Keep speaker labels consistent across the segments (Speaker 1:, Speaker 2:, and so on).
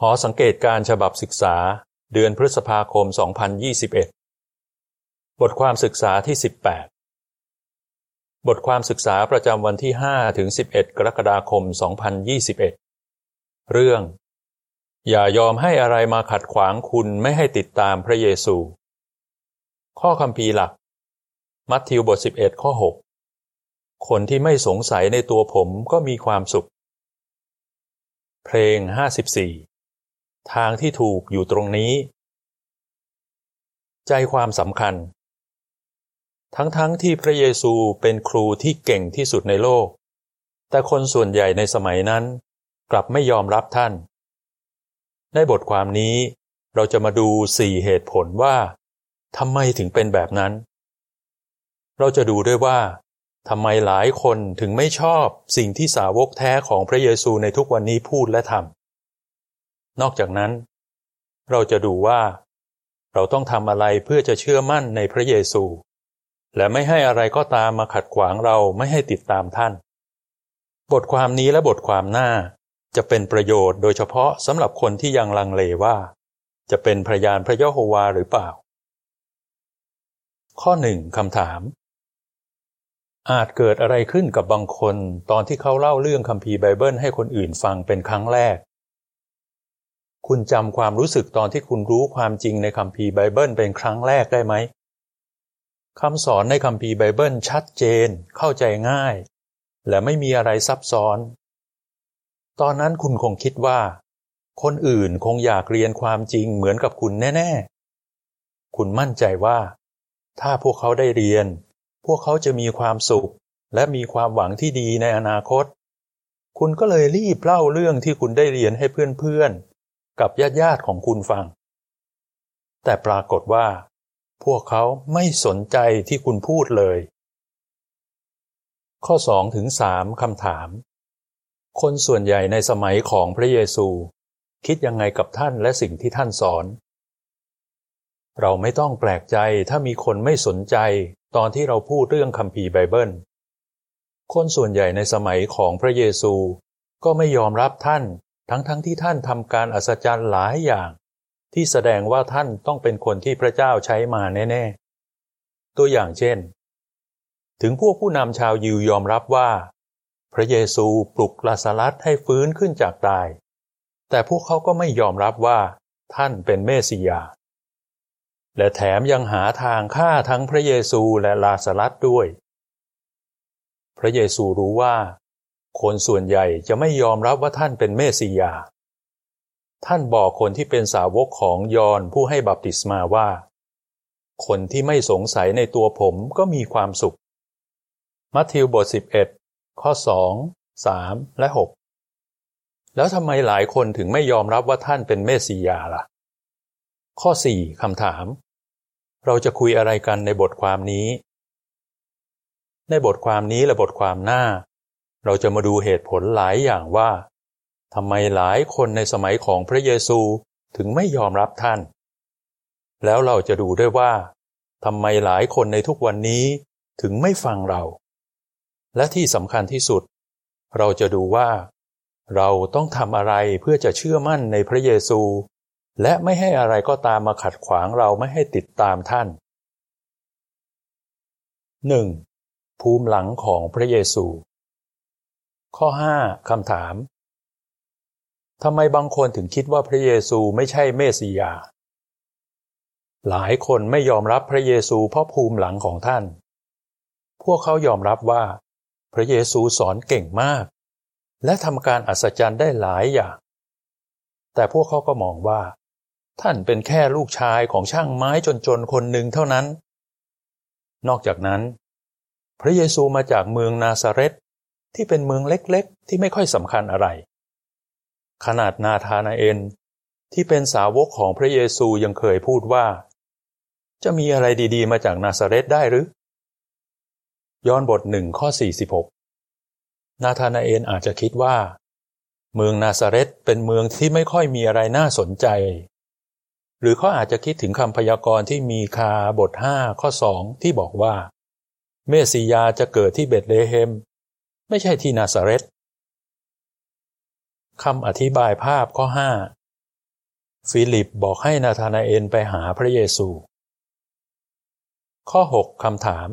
Speaker 1: หอสังเกตการฉบับศึกษาเดือนพฤษภาคม 2021 บทความศึกษาที่ 18 บทความศึกษาประจำวันที่ 5 ถึง 11 กรกฎาคม 2021 เรื่อง อย่ายอมให้อะไรมาขัดขวางคุณไม่ให้ติดตามพระเยซู ข้อคำพีหลัก มัทธิวบท 11 ข้อ 6 คนที่ไม่สงสัยในตัวผมก็มีความสุข เพลง 54 ทางที่ถูกอยู่ตรงนี้ ใจความสำคัญ ทั้งๆทที่พระเยซูเป็นครูที่เก่งที่สุดในโลก แต่คนส่วนใหญ่ในสมัยนั้นกลับไม่ยอมรับท่าน ในบทความนี้เราจะมาดูสี่เหตุผลว่าทำไมถึงเป็นแบบนั้น เราจะดูด้วยว่าทำไมหลายคนถึงไม่ชอบสิ่งที่สาวกแท้ของพระเยซูในทุกวันนี้พูดและทำ นอกจากนั้น เราจะดูว่า เราต้องทำอะไรเพื่อจะเชื่อมั่นในพระเยซู และไม่ให้อะไรก็ตามมาขัดขวางเราไม่ให้ติดตามท่าน บทความนี้และบทความหน้าจะเป็นประโยชน์โดยเฉพาะสำหรับคนที่ยังลังเลว่า จะเป็นพยานพระยะโฮวาหรือเปล่า ข้อหนึ่งคำถาม อาจเกิดอะไรขึ้นกับบางคนตอนที่เขาเล่าเรื่องคัมภีร์ไบเบิลให้คนอื่นฟังเป็นครั้งแรก คุณจำความรู้สึกตอนที่คุณรู้ความจริงในคัมภีร์ไบเบิลเป็นครั้งแรกได้ไหมคำสอนในคัมภีร์ไบเบิลชัดเจน เข้าใจง่าย และไม่มีอะไรซับซ้อน ตอนนั้นคุณคงคิดว่า คนอื่นคงอยากเรียนความจริงเหมือนกับคุณแน่ๆ คุณมั่นใจว่า ถ้าพวกเขาได้เรียน พวกเขาจะมีความสุข และมีความหวังที่ดีในอนาคต คุณก็เลยรีบเล่าเรื่องที่คุณได้เรียนให้เพื่อน กับญาติญาติของคุณฟัง แต่ปรากฏว่า พวกเขาไม่สนใจที่คุณพูดเลย ข้อสองถึงสามคำถาม คนส่วนใหญ่ในสมัยของพระเยซู คิดยังไงกับท่านและสิ่งที่ท่านสอน เราไม่ต้องแปลกใจถ้ามีคนไม่สนใจตอนที่เราพูดเรื่องคัมภีร์ไบเบิล คนส่วนใหญ่ในสมัยของพระเยซูก็ไม่ยอมรับท่าน ทั้งๆทที่ท่านทำการอัศจรรย์หลายอย่าง ที่แสดงว่าท่านต้องเป็นคนที่พระเจ้าใช้มาแน่ๆ ตัวอย่างเช่น ถึงพวกผู้นำชาวยิวยอมรับว่า พระเยซูปลุกลาซาลัสให้ฟื้นขึ้นจากตาย แต่พวกเขาก็ไม่ยอมรับว่า ท่านเป็นเมสสิยา และแถมยังหาทางฆ่าทั้งพระเยซูและลาซาลัสด้วย พระเยซูรู้ว่า คนส่วนใหญ่จะไม่ยอมรับว่าท่านเป็นเมสสิยา ท่านบอกคนที่เป็นสาวกของยอนผู้ให้บัพติศมาว่า คนที่ไม่สงสัยในตัวผมก็มีความสุข มัทธิวบท 11 ข้อ 2 3 และ 6 แล้วทำไมหลายคนถึงไม่ยอมรับว่าท่านเป็นเมสสิยาล่ะ ข้อ 4คำถาม เราจะคุยอะไรกันในบทความนี้ ในบทความนี้และบทความหน้า เราจะมาดูเหตุผลหลายอย่างว่าทำไมหลายคนในสมัยของพระเยซูถึงไม่ยอมรับท่าน แล้วเราจะดูด้วยว่าทำไมหลายคนในทุกวันนี้ถึงไม่ฟังเรา และที่สำคัญที่สุด เราจะดูว่า เราต้องทำอะไรเพื่อจะเชื่อมั่นในพระเยซู และไม่ให้อะไรก็ตามมาขัดขวางเราไม่ให้ติดตามท่าน 1. ภูมิหลังของพระเยซู ข้อ 5คำถามทำไมบางคนถึงคิดว่าพระเยซูไม่ใช่เมสสิยา หลายคนไม่ยอมรับพระเยซูเพราะภูมิหลังของท่าน พวกเขายอมรับว่า พระเยซูสอนเก่งมาก และทำการอัศจรรย์ได้หลายอย่าง แต่พวกเขาก็มองว่า ท่านเป็นแค่ลูกชายของช่างไม้จนๆคนหนึ่งเท่านั้น นอกจากนั้น พระเยซูมาจากเมืองนาซาเรต ที่เป็นเมืองเล็กๆ ที่ไม่ค่อยสำคัญอะไร ขนาดนาธานาเอลที่เป็นสาวกของพระเยซูยังเคยพูดว่า จะมีอะไรดีๆ มาจากนาซาเรตได้หรือ ย้อนบทหนึ่งข้อ 46 นาธานาเอลอาจจะคิดว่า เมืองนาซาเรตเป็นเมืองที่ไม่ค่อยมีอะไรน่าสนใจ หรือเขาอาจจะคิดถึงคำพยากรณ์ที่มีคาบทห้าข้อสองที่บอกว่า เมสิยาจะเกิดที่เบตเลเฮม ไม่ใช่ที่นาซาเรตคำอธิบายภาพข้อฟิลิปบอกให้นาธานาเอลไปหาพระเยซู ข้อ 6คำถาม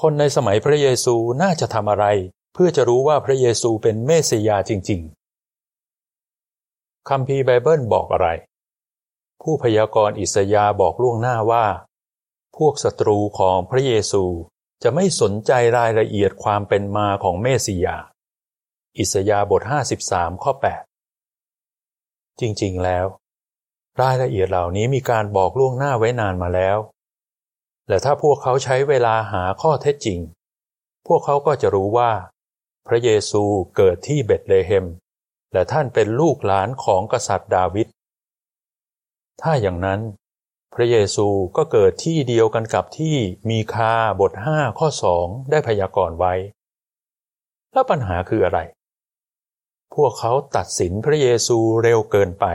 Speaker 1: คนในสมัยพระเยซูน่าจะทำอะไร เพื่อจะรู้ว่าพระเยซูเป็นเมสสิยาจริง ๆคัมภีร์ไบเบิลบอกอะไร ผู้พยากรณ์อิสยาห์บอกล่วงหน้าว่า พวกศัตรูของพระเยซู จะไม่สนใจรายละเอียดความเป็นมาของเมสสิยา อิสยาบท 53 ข้อ 8 จริงๆแล้ว รายละเอียดเหล่านี้มีการบอกล่วงหน้าไว้นานมาแล้ว และถ้าพวกเขาใช้เวลาหาข้อเท็จจริง พวกเขาก็จะรู้ว่า พระเยซูเกิดที่เบตเลเฮม และท่านเป็นลูกหลานของกษัตริย์ดาวิดถ้าอย่างนั้น พระเยซูก็เกิดที่เดียวกันกับที่มีคาบทห้าข้อสองได้พยากรณ์ไว้ แล้วปัญหาคืออะไร พวกเขาตัดสินพระเยซูเร็วเกินไป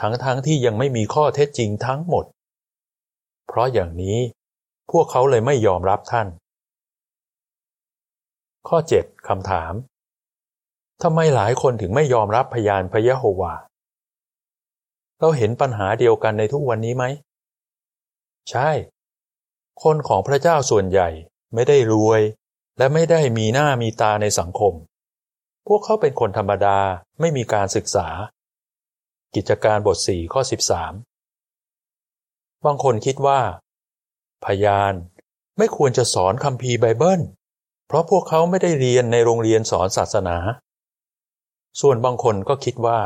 Speaker 1: ทั้งๆทที่ยังไม่มีข้อเท็จจริงทั้งหมด เพราะอย่างนี้พวกเขาเลยไม่ยอมรับท่าน ข้อ 7คำถามทำไมหลายคนถึงไม่ยอมรับพยานพระยะโฮวา เราเห็นปัญหาเดียวกันในทุกวันนี้ไหม ใช่ คนของพระเจ้าส่วนใหญ่ไม่ได้รวย และไม่ได้มีหน้ามีตาในสังคม พวกเขาเป็นคนธรรมดาไม่มีการศึกษา กิจการบทสี่ข้อ 13 บางคนคิดว่า พยานไม่ควรจะสอนคัมภีร์ไบเบิล เพราะพวกเขาไม่ได้เรียนในโรงเรียนสอนศาสนา ส่วนบางคนก็คิดว่า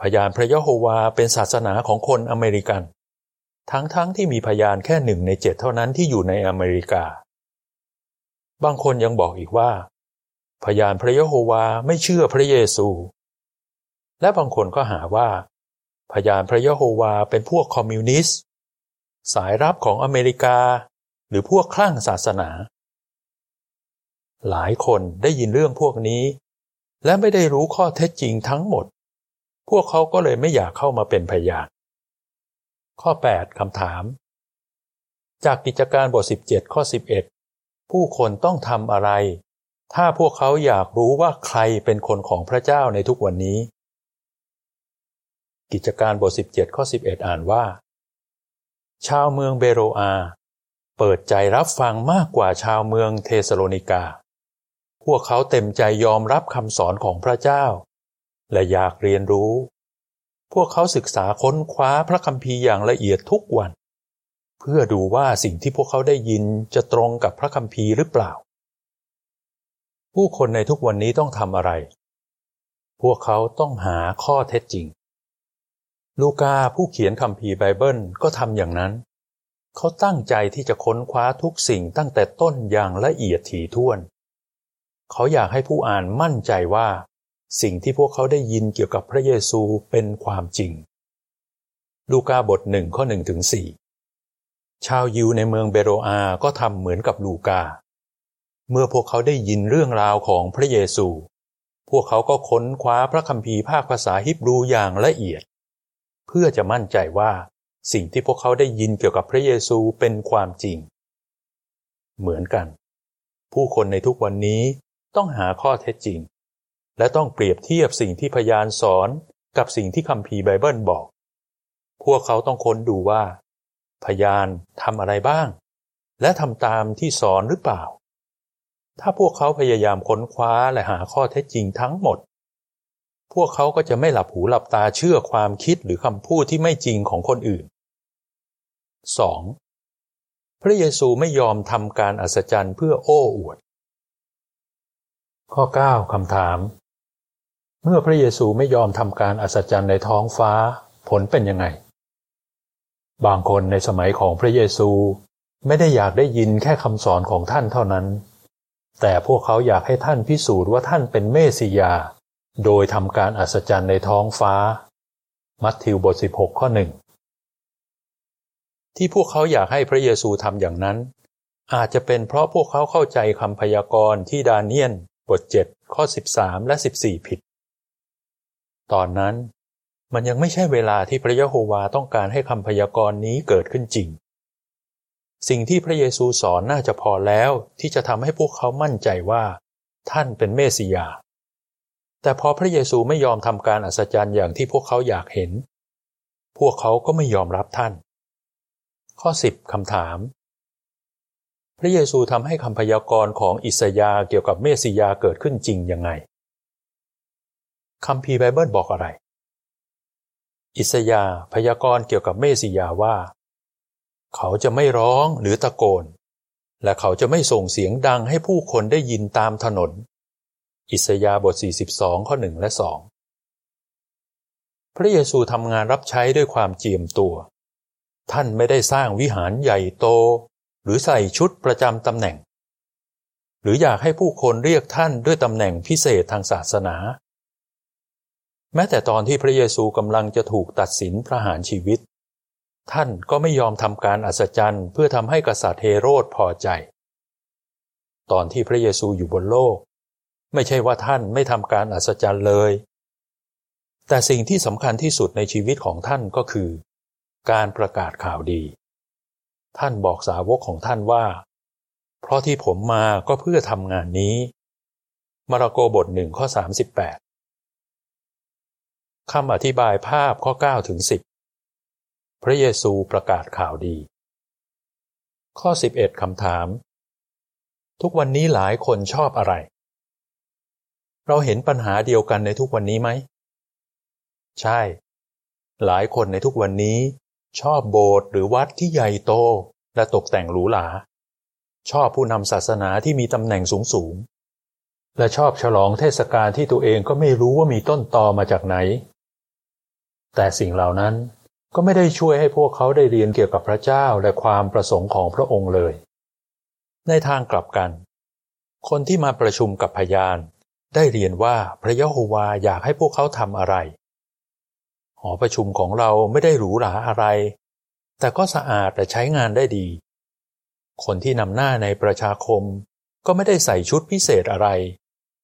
Speaker 1: พยานพระยะโฮวาเป็นศาสนาของคนอเมริกัน ทั้งๆทที่มีพยานแค่หนึ่งในเจ็ดเท่านั้นที่อยู่ในอเมริกา บางคนยังบอกอีกว่า พยานพระยะโฮวาไม่เชื่อพระเยซู และบางคนก็หาว่า พยานพระยะโฮวาเป็นพวกคอมมิวนิสต์ สายรับของอเมริกา หรือพวกคลั่งศาสนา หลายคนได้ยินเรื่องพวกนี้ และไม่ได้รู้ข้อเท็จจริงทั้งหมด พวกเขาก็เลยไม่อยากเข้ามาเป็นพยาน ข้อ 8 คำถาม จากกิจการบท 17 ข้อ 11 ผู้คนต้องทำอะไร ถ้าพวกเขาอยากรู้ว่าใครเป็นคนของพระเจ้าในทุกวันนี้ กิจการบท 17 ข้อ 11 อ่านว่า ชาวเมืองเบโรอา เปิดใจรับฟังมากกว่าชาวเมืองเทสโลนิกา พวกเขาเต็มใจยอมรับคำสอนของพระเจ้า และอยากเรียนรู้ พวกเขาศึกษาค้นคว้าพระคัมภีร์อย่างละเอียดทุกวัน เพื่อดูว่าสิ่งที่พวกเขาได้ยินจะตรงกับพระคัมภีร์หรือเปล่า ผู้คนในทุกวันนี้ต้องทำอะไร พวกเขาต้องหาข้อเท็จจริง ลูกาผู้เขียนคัมภีร์ไบเบิลก็ทำอย่างนั้น เขาตั้งใจที่จะค้นคว้าทุกสิ่งตั้งแต่ต้นอย่างละเอียดถี่ถ้วน เขาอยากให้ผู้อ่านมั่นใจว่า สิ่งที่พวกเขาได้ยินเกี่ยวกับพระเยซูเป็นความจริง ลูกาบทหนึ่งข้อหนึ่งถึงสี่ชาวยิวในเมืองเบโรอาก็ทำเหมือนกับลูกา เมื่อพวกเขาได้ยินเรื่องราวของพระเยซู พวกเขาก็ค้นคว้าพระคัมภีร์ภาคภาษาฮิบรูอย่างละเอียด เพื่อจะมั่นใจว่าสิ่งที่พวกเขาได้ยินเกี่ยวกับพระเยซูเป็นความจริง เหมือนกัน ผู้คนในทุกวันนี้ต้องหาข้อเท็จจริง และต้องเปรียบเทียบสิ่งที่พยานสอนกับสิ่งที่คัมภีร์ไบเบิลบอก พวกเขาต้องค้นดูว่า พยานทำอะไรบ้าง และทำตามที่สอนหรือเปล่า ถ้าพวกเขาพยายามค้นคว้าและหาข้อเท็จจริงทั้งหมด พวกเขาก็จะไม่หลับหูหลับตาเชื่อความคิดหรือคำพูดที่ไม่จริงของคนอื่น 2. พระเยซูไม่ยอมทำการอัศจรรย์เพื่อโอ้อวด ข้อ 9 คำถาม เมื่อพระเยซูไม่ยอมทำการอัศจรรย์ในท้องฟ้า ผลเป็นยังไง บางคนในสมัยของพระเยซูไม่ได้อยากได้ยินแค่คำสอนของท่านเท่านั้น แต่พวกเขาอยากให้ท่านพิสูจน์ว่าท่านเป็นเมสิยา โดยทำการอัศจรรย์ในท้องฟ้า มัทธิวบท 16 ข้อหนึ่งที่พวกเขาอยากให้พระเยซูทำอย่างนั้น อาจจะเป็นเพราะพวกเขาเข้าใจคำพยากรณ์ที่ดาเนียนบท 7 ข้อ 13 และ 14 ผิด ตอนนั้นมันยังไม่ใช่เวลาที่พระยะโฮวาต้องการให้คำพยากรณ์นี้เกิดขึ้นจริง สิ่งที่พระเยซูสอนน่าจะพอแล้วที่จะทำให้พวกเขามั่นใจว่า ท่านเป็นเมสสิยา แต่พอพระเยซูไม่ยอมทำการอัศจรรย์อย่างที่พวกเขาอยากเห็น พวกเขาก็ไม่ยอมรับท่าน ข้อ 10คำถาม พระเยซูทำให้คำพยากรณ์ของอิสยาเกี่ยวกับเมสสิยาเกิดขึ้นจริงยังไง คำพีไบเบิลบอกอะไร อิสยาพยากรณ์เกี่ยวกับเมสสิยาว่า เขาจะไม่ร้องหรือตะโกน และเขาจะไม่ส่งเสียงดังให้ผู้คนได้ยินตามถนน อิสยาบท 42 ข้อ 1 และ 2 พระเยซูทำงานรับใช้ด้วยความเจียมตัว ท่านไม่ได้สร้างวิหารใหญ่โต หรือใส่ชุดประจำตำแหน่ง หรืออยากให้ผู้คนเรียกท่านด้วยตำแหน่งพิเศษทางศาสนา แม้แต่ตอนที่พระเยซูกำลังจะถูกตัดสินประหารชีวิต ท่านก็ไม่ยอมทำการอัศจรรย์เพื่อทำให้กษัตริย์เฮโรดพอใจ ตอนที่พระเยซูอยู่บนโลก ไม่ใช่ว่าท่านไม่ทำการอัศจรรย์เลย แต่สิ่งที่สำคัญที่สุดในชีวิตของท่านก็คือ การประกาศข่าวดี ท่านบอกสาวกของท่านว่า เพราะที่ผมมาก็เพื่อทำงานนี้มาระโกบทหนึ่งข้อ38 คำอธิบายภาพข้อ9ถึง10 พระเยซูประกาศข่าวดี ข้อ 11คำถาม ทุกวันนี้หลายคนชอบอะไร เราเห็นปัญหาเดียวกันในทุกวันนี้ไหม ใช่ หลายคนในทุกวันนี้ชอบโบสถ์หรือวัดที่ใหญ่โตและตกแต่งหรูหรา ชอบผู้นำศาสนาที่มีตำแหน่งสูงสูงและชอบฉลองเทศกาลที่ตัวเองก็ไม่รู้ว่ามีต้นตอมาจากไหน แต่สิ่งเหล่านั้นก็ไม่ได้ช่วยให้พวกเขาได้เรียนเกี่ยวกับพระเจ้าและความประสงค์ของพระองค์เลย ในทางกลับกัน คนที่มาประชุมกับพยาน ได้เรียนว่าพระยะโฮวาอยากให้พวกเขาทำอะไร หอประชุมของเราไม่ได้หรูหราอะไร แต่ก็สะอาดและใช้งานได้ดี คนที่นำหน้าในประชาคมก็ไม่ได้ใส่ชุดพิเศษอะไร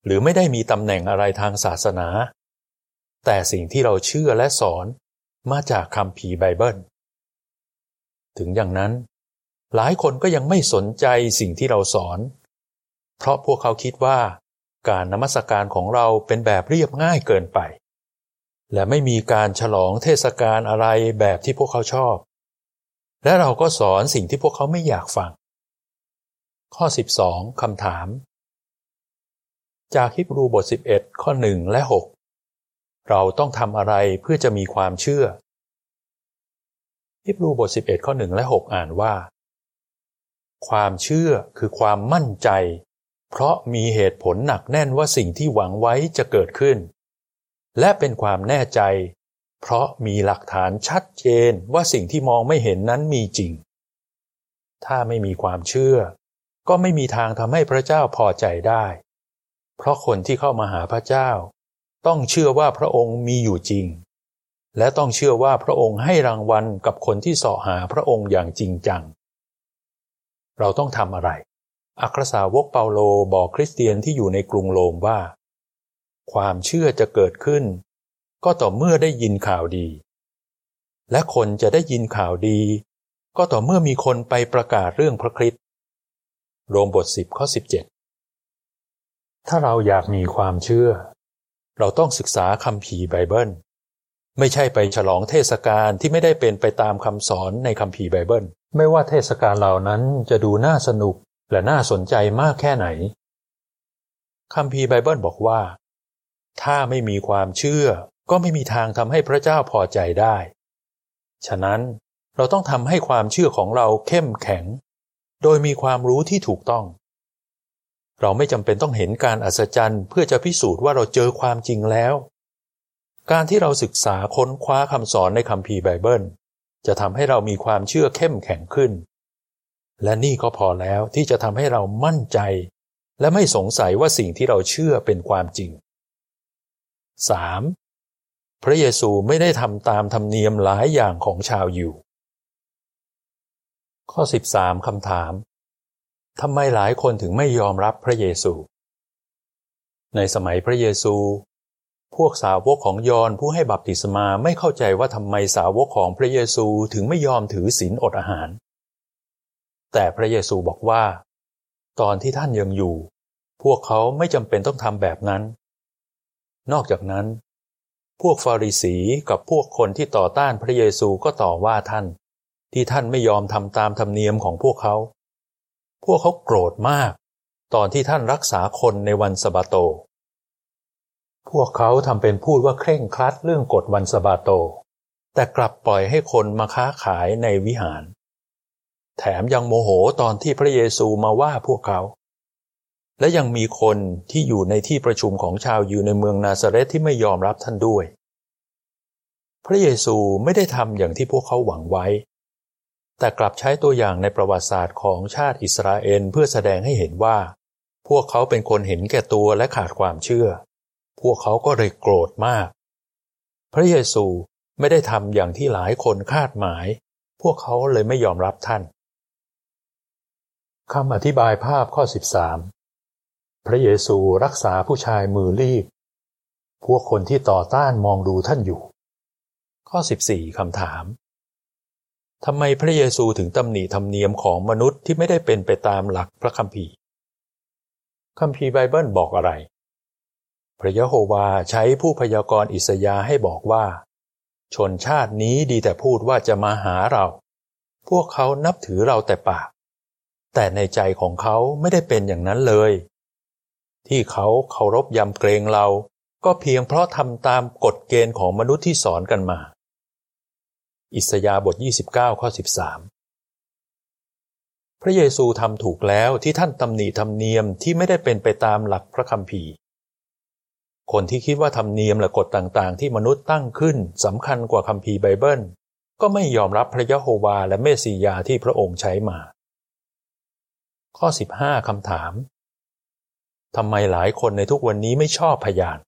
Speaker 1: หรือไม่ได้มีตำแหน่งอะไรทางศาสนา แต่สิ่งที่เราเชื่อและสอนมาจากคำภีไบเบิล ถึงอย่างนั้น หลายคนก็ยังไม่สนใจสิ่งที่เราสอน เพราะพวกเขาคิดว่า การนมัสการของเราเป็นแบบเรียบง่ายเกินไป และไม่มีการฉลองเทศกาลอะไรแบบที่พวกเขาชอบ และเราก็สอนสิ่งที่พวกเขาไม่อยากฟัง ข้อ 12คำถาม จากฮิบรูบท 11 ข้อ 1 และ 6 เราต้องทำอะไรเพื่อจะมีความเชื่อฮิบรูบท 11 ข้อ 1 และ 6 อ่านว่า ความเชื่อคือความมั่นใจ เพราะมีเหตุผลหนักแน่นว่าสิ่งที่หวังไว้จะเกิดขึ้น และเป็นความแน่ใจ เพราะมีหลักฐานชัดเจนว่าสิ่งที่มองไม่เห็นนั้นมีจริง ถ้าไม่มีความเชื่อ ก็ไม่มีทางทำให้พระเจ้าพอใจได้ เพราะคนที่เข้ามาหาพระเจ้า ต้องเชื่อว่าพระองค์มีอยู่จริง และต้องเชื่อว่าพระองค์ให้รางวัลกับคนที่เสาะหาพระองค์อย่างจริงจัง เราต้องทำอะไร อัครสาวกเปาโลบอกคริสเตียนที่อยู่ในกรุงโรมว่า ความเชื่อจะเกิดขึ้น ก็ต่อเมื่อได้ยินข่าวดี และคนจะได้ยินข่าวดี ก็ต่อเมื่อมีคนไปประกาศเรื่องพระคริสต์โรมบทสิบข้อสิบเจ็ดถ้าเราอยากมีความเชื่อ เราต้องศึกษาคำภีไบเบิล ไม่ใช่ไปฉลองเทศกาลที่ไม่ได้เป็นไปตามคำสอนในคำภีไบเบิล ไม่ว่าเทศกาลเหล่านั้นจะดูน่าสนุกและน่าสนใจมากแค่ไหนคำภีไบเบิลบอกว่า ถ้าไม่มีความเชื่อก็ไม่มีทางทำให้พระเจ้าพอใจได้ ฉะนั้นเราต้องทำให้ความเชื่อของเราเข้มแข็ง โดยมีความรู้ที่ถูกต้อง เราไม่จำเป็นต้องเห็นการอัศจรรย์เพื่อจะพิสูจน์ว่าเราเจอความจริงแล้ว การที่เราศึกษาค้นคว้าคำสอนในคัมภีร์ไบเบิล จะทำให้เรามีความเชื่อเข้มแข็งขึ้น และนี่ก็พอแล้วที่จะทำให้เรามั่นใจ และไม่สงสัยว่าสิ่งที่เราเชื่อเป็นความจริง 3. พระเยซูไม่ได้ทำตามธรรมเนียมหลายอย่างของชาวอยู่ข้อ 13 คำถาม ทำไมหลายคนถึงไม่ยอมรับพระเยซู ในสมัยพระเยซู พวกสาวกของยอนผู้ให้บัพติศมาไม่เข้าใจว่าทำไมสาวกของพระเยซูถึงไม่ยอมถือศีลอดอาหาร แต่พระเยซูบอกว่า ตอนที่ท่านยังอยู่ พวกเขาไม่จำเป็นต้องทำแบบนั้น นอกจากนั้น พวกฟาริสีกับพวกคนที่ต่อต้านพระเยซูก็ต่อว่าท่าน ที่ท่านไม่ยอมทำตามธรรมเนียมของพวกเขา พวกเขาโกรธมาก ตอนที่ท่านรักษาคนในวันสบาโต พวกเขาทำเป็นพูดว่าเคร่งครัดเรื่องกฎวันสบาโต แต่กลับปล่อยให้คนมาค้าขายในวิหาร แถมยังโมโหตอนที่พระเยซูมาว่าพวกเขา และยังมีคนที่อยู่ในที่ประชุมของชาวยิวในเมืองนาซาเรตที่ไม่ยอมรับท่านด้วย พระเยซูไม่ได้ทำอย่างที่พวกเขาหวังไว้ แต่กลับใช้ตัวอย่างในประวัติศาสตร์ของชาติอิสราเอลเพื่อแสดงให้เห็นว่า พวกเขาเป็นคนเห็นแก่ตัวและขาดความเชื่อ พวกเขาก็เลยโกรธมาก พระเยซูไม่ได้ทำอย่างที่หลายคนคาดหมาย พวกเขาเลยไม่ยอมรับท่านคำอธิบายภาพข้อ 13 พระเยซูรักษาผู้ชายมือรีบ พวกคนที่ต่อต้านมองดูท่านอยู่ ข้อ 14คำถาม ทำไมพระเยซูถึงตำหนิธรรมเนียมของมนุษย์ที่ไม่ได้เป็นไปตามหลักพระคัมภีร์คัมภีร์ไบเบิลบอกอะไร พระยะโฮวาใช้ผู้พยากรณ์อิสยาให้บอกว่า ชนชาตินี้ดีแต่พูดว่าจะมาหาเรา พวกเขานับถือเราแต่ปาก แต่ในใจของเขาไม่ได้เป็นอย่างนั้นเลย ที่เขาเคารพยำเกรงเรา ก็เพียงเพราะทำตามกฎเกณฑ์ของมนุษย์ที่สอนกันมา อิสยาบท 29 ข้อ 13 พระเยซูทำถูกแล้วที่ท่านตำหนิธรรมเนียมที่ไม่ได้เป็นไปตามหลักพระคัมภีร์ คนที่คิดว่าธรรมเนียมและกฎต่างๆ ที่มนุษย์ตั้งขึ้นสำคัญกว่าคัมภีร์ไบเบิล ก็ไม่ยอมรับพระยะโฮวาและเมสสิยาที่พระองค์ใช้มา ข้อ 15 คำถามทำไมหลายคนในทุกวันนี้ไม่ชอบพยาน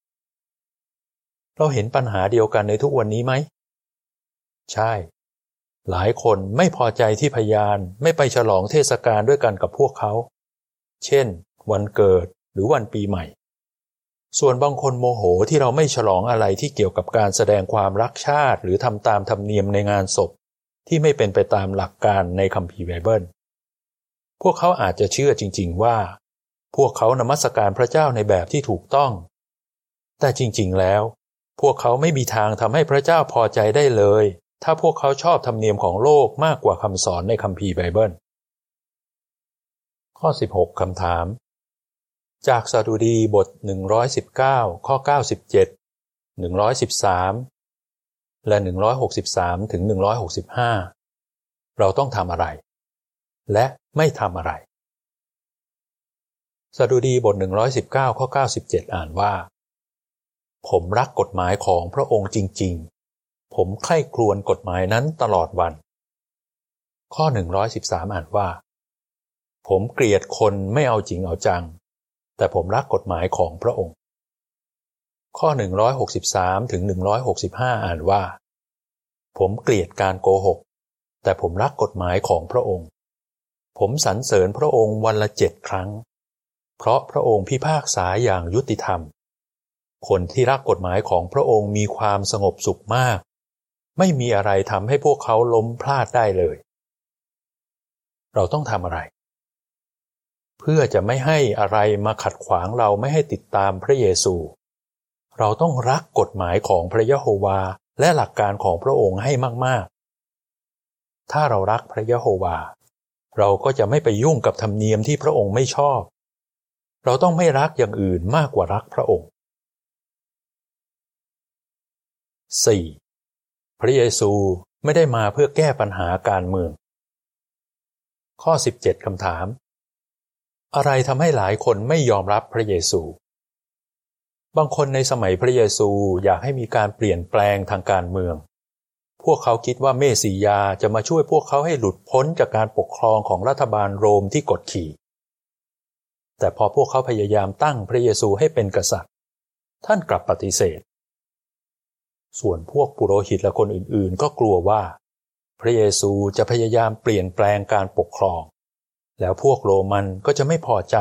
Speaker 1: เราเห็นปัญหาเดียวกันในทุกวันนี้ไหม ใช่ หลายคนไม่พอใจที่พยานไม่ไปฉลองเทศกาลด้วยกันกับพวกเขา เช่น วันเกิดหรือวันปีใหม่ ส่วนบางคนโมโหที่เราไม่ฉลองอะไรที่เกี่ยวกับการแสดงความรักชาติ หรือทำตามธรรมเนียมในงานศพ ที่ไม่เป็นไปตามหลักการในคัมภีร์ไบเบิล พวกเขาอาจจะเชื่อจริง ๆ ว่า พวกเขานมัสการพระเจ้าในแบบที่ถูกต้อง แต่จริง ๆ แล้ว พวกเขาไม่มีทางทำให้พระเจ้าพอใจได้เลย ถ้าพวกเขาชอบธรรมเนียมของโลกมากกว่าคำสอนในคัมภีร์ไบเบิล ข้อ 16 คำถาม จากสดุดีบท 119 ข้อ 97 113 และ 163 ถึง 165 เราต้องทำอะไร และไม่ทำอะไรสดุดีบท 119 ข้อ 97 อ่านว่า ผมรักกฎหมายของพระองค์จริง ๆ ผมใคร่ครวญกฎหมายนั้นตลอดวัน ข้อ 113 อ่านว่า ผมเกลียดคนไม่เอาจริงเอาจัง แต่ผมรักกฎหมายของพระองค์ ข้อ 163 ถึง 165 อ่านว่า ผมเกลียดการโกหก แต่ผมรักกฎหมายของพระองค์ ผมสรรเสริญพระองค์วันละเจ็ดครั้ง เพราะพระองค์พิพากษาอย่างยุติธรรมคนที่รักกฎหมายของพระองค์มีความสงบสุขมาก ไม่มีอะไรทำให้พวกเขาล้มพลาดได้เลย เราต้องทำอะไร เพื่อจะไม่ให้อะไรมาขัดขวางเราไม่ให้ติดตามพระเยซู เราต้องรักกฎหมายของพระยะโฮวาและหลักการของพระองค์ให้มาก ๆ ถ้าเรารักพระยะโฮวา เราก็จะไม่ไปยุ่งกับธรรมเนียมที่พระองค์ไม่ชอบ เราต้องไม่รักอย่างอื่นมากกว่ารักพระองค์ 4. พระเยซูไม่ได้มาเพื่อแก้ปัญหาการเมือง ข้อ 17 คำถาม อะไรทำให้หลายคนไม่ยอมรับพระเยซู บางคนในสมัยพระเยซูอยากให้มีการเปลี่ยนแปลงทางการเมือง พวกเขาคิดว่าเมสียาจะมาช่วยพวกเขาให้หลุดพ้นจากการปกครองของรัฐบาลโรมที่กดขี่ แต่พอพวกเขาพยายามตั้งพระเยซูให้เป็นกษัตริย์ ท่านกลับปฏิเสธ ส่วนพวกปุโรหิตและคนอื่นๆ ก็กลัวว่า พระเยซูจะพยายามเปลี่ยนแปลงการปกครอง แล้วพวกโรมันก็จะไม่พอใจ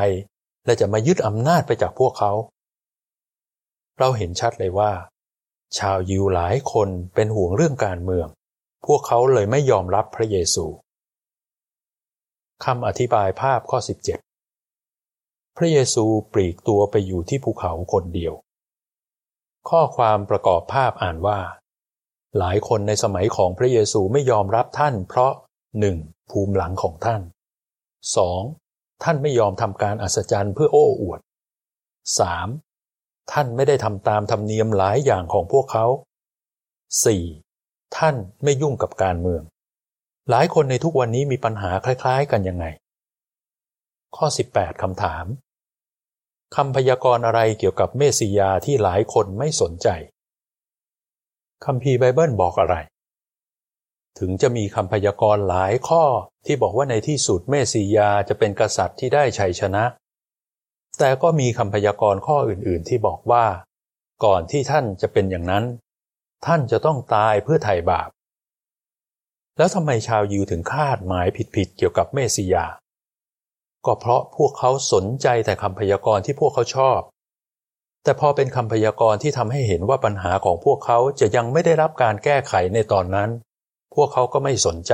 Speaker 1: และจะมายึดอำนาจไปจากพวกเขา เราเห็นชัดเลยว่า ชาวยิวหลายคนเป็นห่วงเรื่องการเมือง พวกเขาเลยไม่ยอมรับพระเยซูคำอธิบายภาพข้อ 17 พระเยซูปลีกตัวไปอยู่ที่ภูเขาคนเดียว ข้อความประกอบภาพอ่านว่า หลายคนในสมัยของพระเยซูไม่ยอมรับท่าน เพราะ 1. ภูมิหลังของท่าน 2. ท่านไม่ยอมทำการอัศจรรย์เพื่อโอ้อวด 3. ท่านไม่ได้ทำตามธรรมเนียมหลายอย่างของพวกเขา 4. ท่านไม่ยุ่งกับการเมือง หลายคนในทุกวันนี้มีปัญหาคล้าย ๆ กันยังไง ข้อ 18คำถาม คำพยากรณ์อะไรเกี่ยวกับเมสสิยาที่หลายคนไม่สนใจคำพีไบเบิลบอกอะไร ถึงจะมีคำพยากรณ์หลายข้อที่บอกว่าในที่สุดเมสสิยาจะเป็นกษัตริย์ที่ได้ชัยชนะ แต่ก็มีคำพยากรณ์ข้ออื่นๆที่บอกว่า ก่อนที่ท่านจะเป็นอย่างนั้น ท่านจะต้องตายเพื่อไถ่บาป แล้วทำไมชาวยิวถึงคาดหมายผิดๆเกี่ยวกับเมสสิยา ก็เพราะพวกเขาสนใจแต่คำพยากรณ์ที่พวกเขาชอบ แต่พอเป็นคำพยากรณ์ที่ทำให้เห็นว่าปัญหาของพวกเขาจะยังไม่ได้รับการแก้ไขในตอนนั้น พวกเขาก็ไม่สนใจ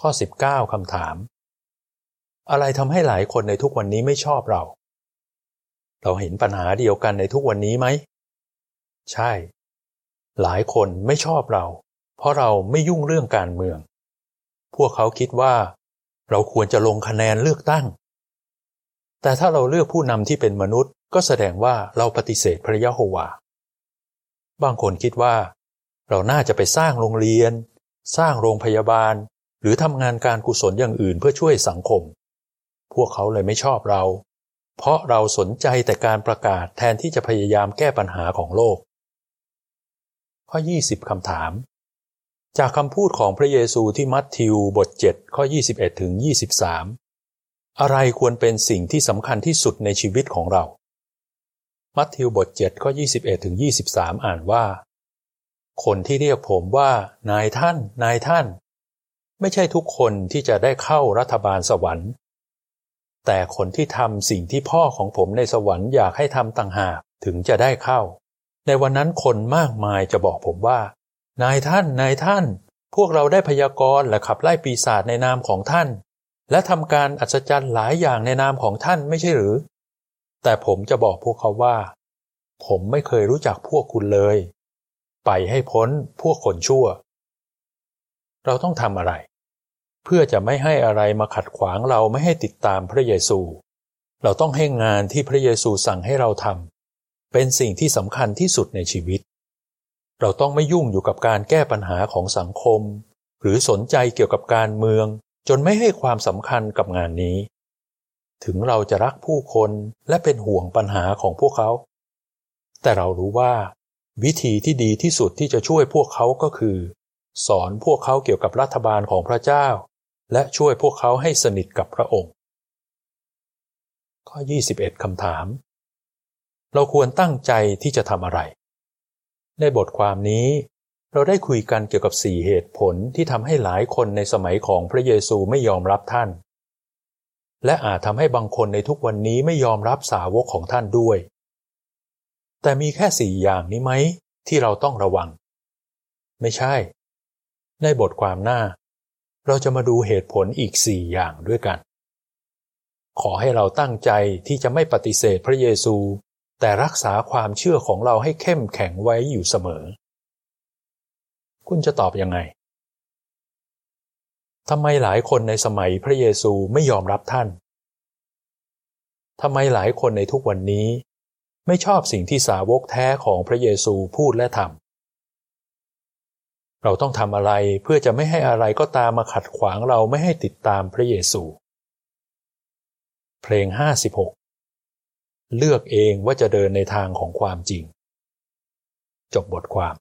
Speaker 1: ข้อ 19คำถาม อะไรทำให้หลายคนในทุกวันนี้ไม่ชอบเรา เราเห็นปัญหาเดียวกันในทุกวันนี้ไหม ใช่ หลายคนไม่ชอบเรา เพราะเราไม่ยุ่งเรื่องการเมือง พวกเขาคิดว่า เราควรจะลงคะแนนเลือกตั้ง แต่ถ้าเราเลือกผู้นำที่เป็นมนุษย์ ก็แสดงว่าเราปฏิเสธพระยะโฮวา บางคนคิดว่า เราน่าจะไปสร้างโรงเรียน สร้างโรงพยาบาล หรือทำงานการกุศลอย่างอื่นเพื่อช่วยสังคม พวกเขาเลยไม่ชอบเรา เพราะเราสนใจแต่การประกาศแทนที่จะพยายามแก้ปัญหาของโลก ข้อ 20คำถาม จากคำพูดของพระเยซูที่มัทธิวบท 7 ข้อ 21 ถึง 23 อะไรควรเป็นสิ่งที่สำคัญที่สุดในชีวิตของเรา มัทธิวบท 7 ข้อ 21 ถึง 23 อ่านว่า คนที่เรียกผมว่า นายท่าน นายท่าน ไม่ใช่ทุกคนที่จะได้เข้ารัฐบาลสวรรค์ แต่คนที่ทำสิ่งที่พ่อของผมในสวรรค์อยากให้ทำต่างหากถึงจะได้เข้า ในวันนั้นคนมากมายจะบอกผมว่า นายท่าน นายท่าน พวกเราได้พยากรณ์และขับไล่ปีศาจในนามของท่าน และทำการอัศจรรย์หลายอย่างในนามของท่านไม่ใช่หรือ แต่ผมจะบอกพวกเขาว่า ผมไม่เคยรู้จักพวกคุณเลย ไปให้พ้นพวกคนชั่ว เราต้องทำอะไร เพื่อจะไม่ให้อะไรมาขัดขวางเราไม่ให้ติดตามพระเยซู เราต้องให้งานที่พระเยซูสั่งให้เราทำเป็นสิ่งที่สำคัญที่สุดในชีวิต เราต้องไม่ยุ่งอยู่กับการแก้ปัญหาของสังคม หรือสนใจเกี่ยวกับการเมือง จนไม่ให้ความสำคัญกับงานนี้ ถึงเราจะรักผู้คนและเป็นห่วงปัญหาของพวกเขา แต่เรารู้ว่า วิธีที่ดีที่สุดที่จะช่วยพวกเขาก็คือ สอนพวกเขาเกี่ยวกับรัฐบาลของพระเจ้า และช่วยพวกเขาให้สนิทกับพระองค์ ข้อ 21คำถาม เราควรตั้งใจที่จะทำอะไร ในบทความนี้ เราได้คุยกันเกี่ยวกับสี่เหตุผลที่ทำให้หลายคนในสมัยของพระเยซูไม่ยอมรับท่าน และอาจทำให้บางคนในทุกวันนี้ไม่ยอมรับสาวกของท่านด้วย แต่มีแค่สี่อย่างนี้ไหมที่เราต้องระวัง ไม่ใช่ ในบทความหน้า เราจะมาดูเหตุผลอีกสี่อย่างด้วยกัน ขอให้เราตั้งใจที่จะไม่ปฏิเสธพระเยซู แต่รักษาความเชื่อของเราให้เข้มแข็งไว้อยู่เสมอ คุณจะตอบยังไงทำไมหลายคนในสมัยพระเยซูไม่ยอมรับท่านทำไมหลายคนในทุกวันนี้ ไม่ชอบสิ่งที่สาวกแท้ของพระเยซูพูดและทำเราต้องทำอะไรเพื่อจะไม่ให้อะไรก็ตามมาขัดขวางเราไม่ให้ติดตามพระเยซู เพลง 56 เลือกเองว่าจะเดินในทางของความจริง จบบทความ